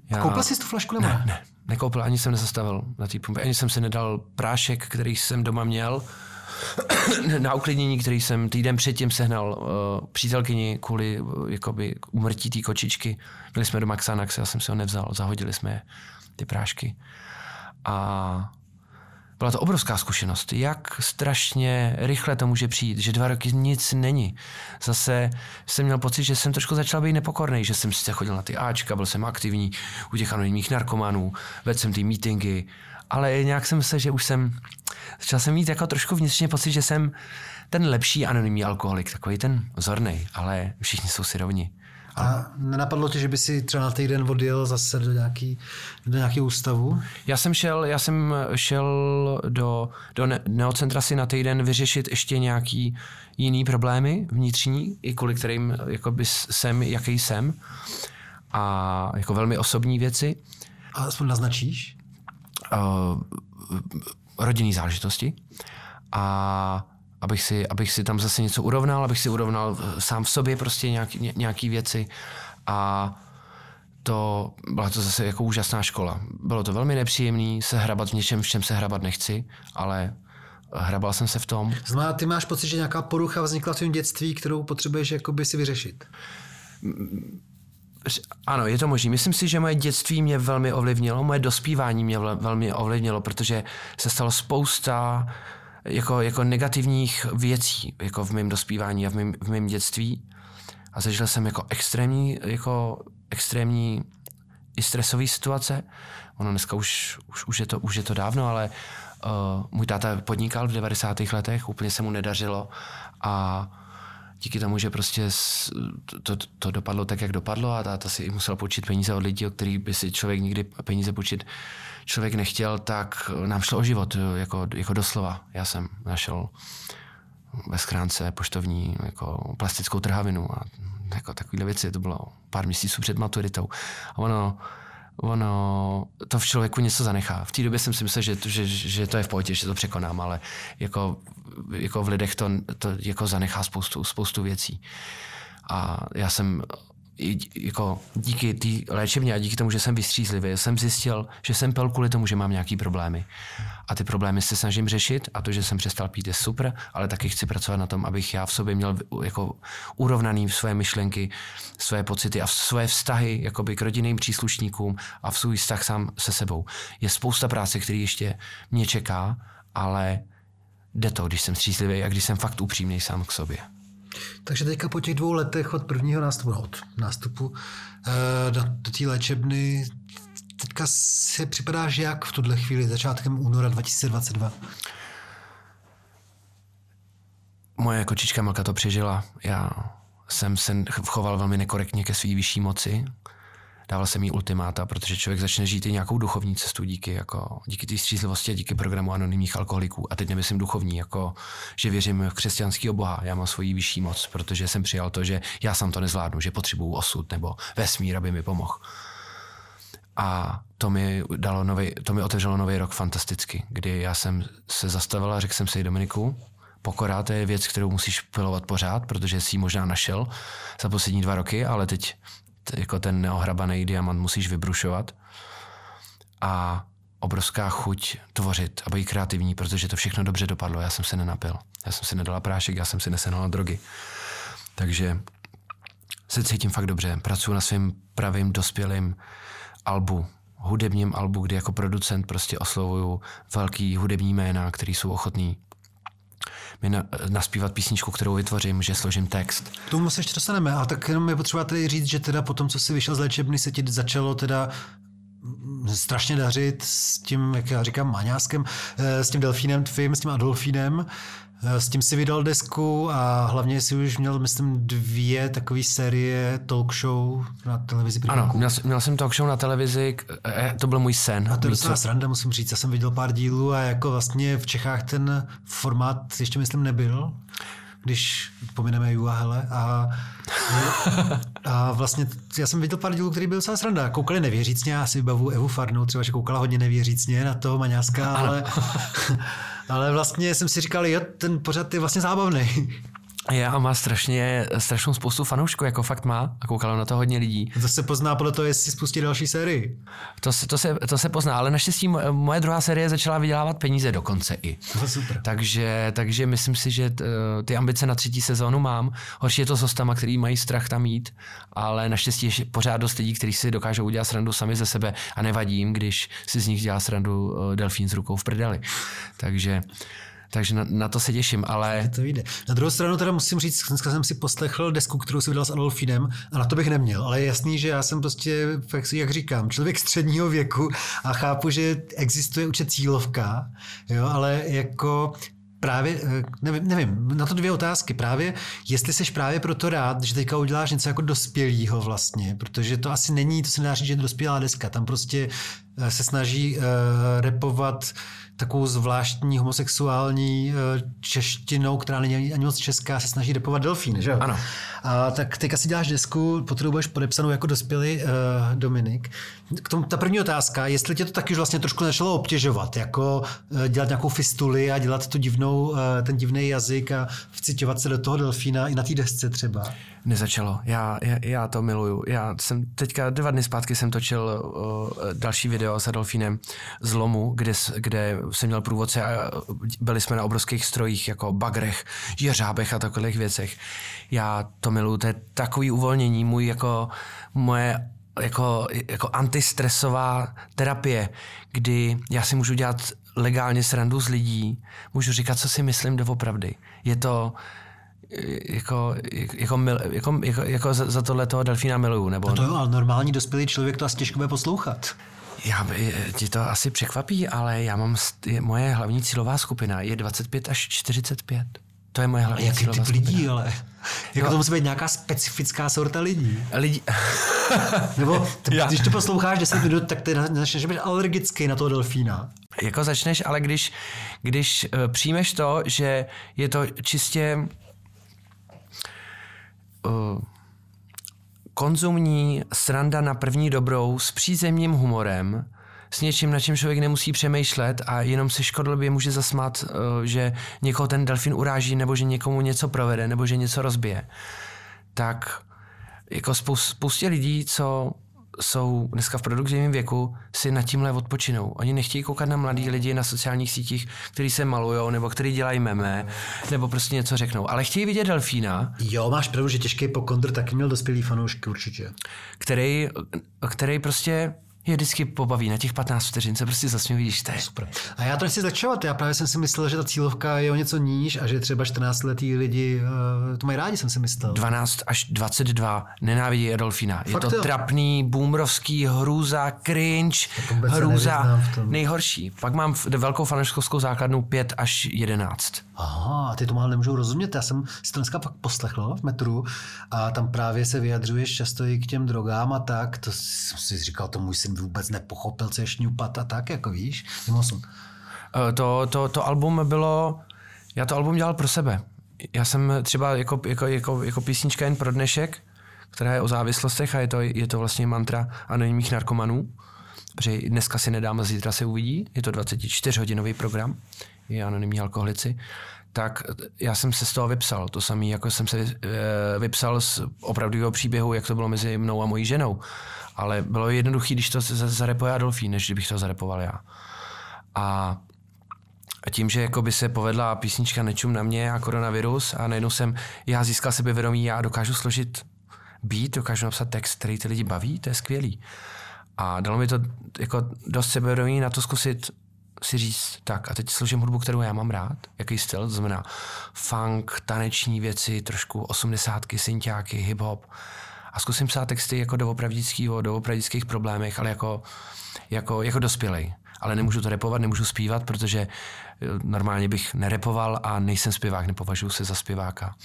Já... A koupil jsi tu flašku nebo ne? Ne, nekoupil, ani jsem nezastavil na té pumpě, ani jsem si nedal prášek, který jsem doma měl, [COUGHS] na uklidnění, který jsem týden předtím sehnal uh, přítelkyni kvůli uh, jakoby umrtí té kočičky. Byli jsme doma Xanax, já jsem si ho nevzal, zahodili jsme ty prášky. A byla to obrovská zkušenost, jak strašně rychle to může přijít, že dva roky nic není. Zase jsem měl pocit, že jsem trošku začal být nepokorný, že jsem sice chodil na ty Ačka, byl jsem aktivní u těch anonimních narkomanů, vedl jsem ty meetingy, ale nějak jsem se, že už jsem, začal jsem mít jako trošku vnitřně pocit, že jsem ten lepší anonymní alkoholik, takový ten vzorný, ale všichni jsou si rovni. A nenapadlo tě, že by si třeba na týden odjel zase do nějaký, do nějaký ústavu? Já jsem šel, já jsem šel do, do neocentra si na týden vyřešit ještě nějaký jiný problémy vnitřní, i kvůli kterým jakoby jsem, jaký jsem. A jako velmi osobní věci. A aspoň naznačíš? Uh, rodinný záležitosti. A abych si, abych si tam zase něco urovnal, abych si urovnal eh, sám v sobě prostě nějaký, nějaký věci a to byla to zase jako úžasná škola. Bylo to velmi nepříjemné se hrabat v něčem, v čem se hrabat nechci, ale hrabal jsem se v tom. Znamená, ty máš pocit, že nějaká porucha vznikla v tvém dětství, kterou potřebuješ jakoby si vyřešit? Ano, je to možné. Myslím si, že moje dětství mě velmi ovlivnilo, moje dospívání mě velmi ovlivnilo, protože se stalo spousta jako, jako negativních věcí jako v mém dospívání a v mém, v mém dětství. A zažil jsem jako extrémní, jako extrémní i stresové situace. Ono dneska už, už, už, je, to, už je to dávno, ale uh, můj táta podnikal v 90. letech, úplně se mu nedařilo a díky tomu, že prostě to, to, dopadlo tak, jak dopadlo a táta si musel počít peníze od lidí, o kterých by si člověk nikdy peníze počít člověk nechtěl, tak nám šlo o život, jako, jako doslova. Já jsem našel ve schránce poštovní jako plastickou trhavinu a jako takovéhle věci. To bylo pár měsíců před maturitou. A ono, ono to v člověku něco zanechá. V té době jsem si myslel, že, že, že to je v pohodě, že to překonám, ale jako, jako v lidech to, to jako zanechá spoustu, spoustu věcí. A já jsem jako díky té léčebně a díky tomu, že jsem vystřízlivý, jsem zjistil, že jsem pil kvůli tomu, že mám nějaký problémy. A ty problémy se snažím řešit a to, že jsem přestal pít, je super, ale taky chci pracovat na tom, abych já v sobě měl jako urovnaný své myšlenky, své pocity a své vztahy jakoby k rodinným příslušníkům a v svůj vztah sám se sebou. Je spousta práce, který ještě mě čeká, ale jde to, když jsem střízlivý a když jsem fakt upřímný sám k sobě. Takže teďka po těch dvou letech od prvního nástupu, no, od nástupu eh, do, té léčebny, teďka si připadáš jak v tuhle chvíli, začátkem února 2022? Moje kočička Malka to přežila. Já jsem se choval velmi nekorektně ke své vyšší moci dával jsem jí ultimáta, protože člověk začne žít i nějakou duchovní cestu díky, jako, díky té střízlivosti a díky programu anonymních alkoholiků. A teď nemyslím duchovní, jako, že věřím v křesťanského boha, já mám svoji vyšší moc, protože jsem přijal to, že já sám to nezvládnu, že potřebuju osud nebo vesmír, aby mi pomohl. A to mi, dalo nový, to mi otevřelo nový rok fantasticky, kdy já jsem se zastavil a řekl jsem si Dominiku, pokora to je věc, kterou musíš pilovat pořád, protože jsi ji možná našel za poslední dva roky, ale teď jako ten neohrabaný diamant musíš vybrušovat. A obrovská chuť tvořit a být kreativní, protože to všechno dobře dopadlo. Já jsem se nenapil. Já jsem si nedala prášek, já jsem si nesenala drogy. Takže se cítím fakt dobře. Pracuji na svém pravým dospělým albu, hudebním albu, kdy jako producent prostě oslovuju velký hudební jména, který jsou ochotní mi na, naspívat písničku, kterou vytvořím, že složím text. K tomu se ještě dostaneme, a tak jenom je potřeba tady říct, že teda po tom, co jsi vyšel z léčebny, se ti začalo teda strašně dařit s tím, jak já říkám, maňáskem, eh, s tím delfínem tvým, s tím Adolfínem. Eh, s tím si vydal desku a hlavně si už měl, myslím, dvě takové série talk show na televizi. Ano, měl, měl jsem talk show na televizi, eh, to byl můj sen. A to je docela sranda, musím říct. Já jsem viděl pár dílů a jako vlastně v Čechách ten formát ještě, myslím, nebyl když pomineme Ju a Hele. A, [LAUGHS] a vlastně já jsem viděl pár dílů, který byl docela sranda. Koukali nevěřícně, já si vybavu Evu Farnou, třeba, že koukala hodně nevěřícně na toho Maňáska, ale, [LAUGHS] ale vlastně jsem si říkal, jo, ten pořad je vlastně zábavný. Je a má strašně, strašnou spoustu fanoušků, jako fakt má a koukalo na to hodně lidí. To se pozná podle toho, jestli spustí další sérii. To se, to, se, to se pozná, ale naštěstí moje druhá série začala vydělávat peníze dokonce i. To super. Takže, takže myslím si, že ty ambice na třetí sezónu mám. Horší je to s hostama, který mají strach tam jít, ale naštěstí je pořád dost lidí, kteří si dokážou udělat srandu sami ze sebe a nevadí jim, když si z nich dělá srandu eh, delfín s rukou v prdeli. Takže takže na, na to se těším, ale... To vyjde. Na druhou stranu teda musím říct, dneska jsem si poslechl desku, kterou si vydal s Adolfinem a na to bych neměl, ale je jasný, že já jsem prostě, jak říkám, člověk středního věku a chápu, že existuje určitě cílovka, jo, ale jako právě, eh, nevím, nevím, na to dvě otázky. Právě, jestli jsi právě proto rád, že teďka uděláš něco jako dospělýho vlastně, protože to asi není, to se nedá říct, že je dospělá deska. Tam prostě eh, se snaží uh, repovat takovou zvláštní homosexuální eh, češtinou, která není ani moc česká, se snaží repovat delfín, že jo? Ano. A tak teďka si děláš desku, potřebuješ podepsanou jako dospělý uh, Dominik. K tomu, ta první otázka, jestli tě to taky už vlastně trošku začalo obtěžovat, jako uh, dělat nějakou fistuli a dělat tu divnou, uh, ten divný jazyk a vcitovat se do toho delfína i na té desce třeba. Nezačalo. Já, já, já to miluju. Já jsem teďka dva dny zpátky jsem točil uh, další video s Adolfínem z Lomu, kde, kde jsem měl průvodce a byli jsme na obrovských strojích, jako bagrech, jeřábech a takových věcech. Já to miluju, to je takový uvolnění, můj jako, moje jako, jako antistresová terapie, kdy já si můžu dělat legálně srandu z lidí, můžu říkat, co si myslím doopravdy. Je to, jako, jako, mil, jako, jako, jako za, za tohle toho delfína miluju. Nebo... No to jo, ale normální dospělý člověk to asi těžko bude poslouchat. Já, ti to asi překvapí, ale já mám, moje hlavní cílová skupina je 25 až 45. To je moje hlavní jaký typ cílová skupina. lidí, ale? Jako Jo. to musí být nějaká specifická sorta lidí. Lidi, [LAUGHS] Nebo t- když to posloucháš 10 minut, tak ty začneš být alergický na toho delfína. jako začneš, ale když, když uh, přijmeš to, že je to čistě uh, konzumní sranda na první dobrou s přízemním humorem, s něčím, na čem člověk nemusí přemýšlet a jenom se škodlivě může zasmát, uh, že někoho ten delfín uráží, nebo že někomu něco provede, nebo že něco rozbije, tak jako spou- spoustě lidí, co jsou dneska v produktivním věku, si nad tímhle odpočinou. Oni nechtějí koukat na mladý lidi na sociálních sítích, kteří se malujou, nebo kteří dělají meme, nebo prostě něco řeknou. Ale chtějí vidět delfína, Jo, máš pravdu, že těžký pokontr taky měl dospělý fanoušky určitě. který, který prostě je vždycky pobaví na těch 15 vteřin, se prostě zasmějí, vidíš, to je Super. A já to nechci zlehčovat, já právě jsem si myslel, že ta cílovka je o něco níž a že třeba 14 letý lidi uh, to mají rádi, jsem si myslel. 12 až 22 nenávidí Adolfína. Je Fakt to jo? trapný, boomrovský, hrůza, cringe, hrůza, nejhorší. Pak mám velkou fanouškovskou základnu 5 až 11. Aha, a ty to málo nemůžou rozumět. Já jsem si to dneska fakt poslechl v metru a tam právě se vyjadřuješ často i k těm drogám a tak. To jsem si říkal, to můj syn vůbec nepochopil, co je šňupat a tak, jako víš. Jsem. Eh, To, to, to album bylo, já to album dělal pro sebe. Já jsem třeba jako, jako, jako, jako písnička jen pro dnešek, která je o závislostech a je to, je to vlastně mantra anonymních narkomanů, protože dneska si nedám, zítra se uvidí, je to 24-hodinový program, je anonymní alkoholici, tak já jsem se z toho vypsal. To samé, jako jsem se eh, vypsal z opravdového příběhu, jak to bylo mezi mnou a mojí ženou. Ale bylo jednoduché, když to za- zarepoje Adolfín, než kdybych to zarepoval já. A a tím, že jako by se povedla písnička Nečum na mě a koronavirus a najednou jsem, já získal sebevědomí, já dokážu složit beat, dokážu napsat text, který ty lidi baví, to je skvělý. A dalo mi to jako dost sebevědomí na to zkusit si říct, tak a teď složím hudbu, kterou já mám rád, jaký styl, to znamená funk, taneční věci, trošku osmdesátky, synťáky, hip-hop. A zkusím psát texty jako doopravdického, doopravdických problémech, ale jako, jako, jako dospělej. Ale nemůžu to repovat, nemůžu zpívat, protože eh, normálně bych nerepoval a nejsem zpěvák, nepovažuji se za zpěváka.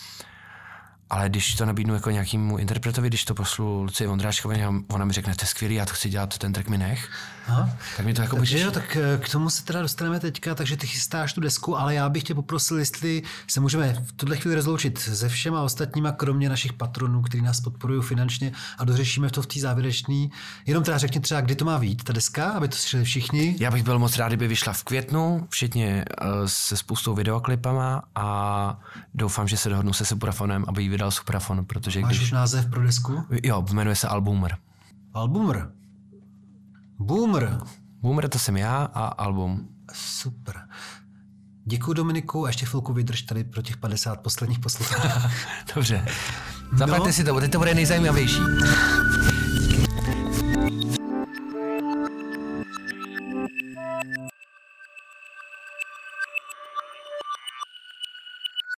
Ale když to nabídnu jako nějakému interpretovi, když to pošlu Luci Vondráčkovi, ona mi řekne, to je skvělý, já to chci dělat, ten track mi nech, Aha. tak mi to jako Takže potěší. jo, tak eh, k tomu se teda dostaneme teďka, takže ty chystáš tu desku, ale já bych tě poprosil, jestli se můžeme v tuhle chvíli rozloučit se všema ostatníma, kromě našich patronů, kteří nás podporují finančně a dořešíme to v té závěrečné. Jenom teda řekni třeba, kdy to má být, ta deska, aby to slyšeli všichni. Já bych byl moc rád, kdyby vyšla v květnu, včetně uh, se spoustou videoklipama a doufám, že se dohodnu se Suprafonem, aby jí vydal Suprafon, protože Máš když... už název pro desku? Jo, jmenuje se Albumer. Albumer. Boomer. Boomer to jsem já a album. Super. Děkuji Dominiku a ještě chvilku vydrž tady pro těch 50 posledních posluchačů. [LAUGHS] Dobře. Zaplaťte No. si to, teď to bude nejzajímavější.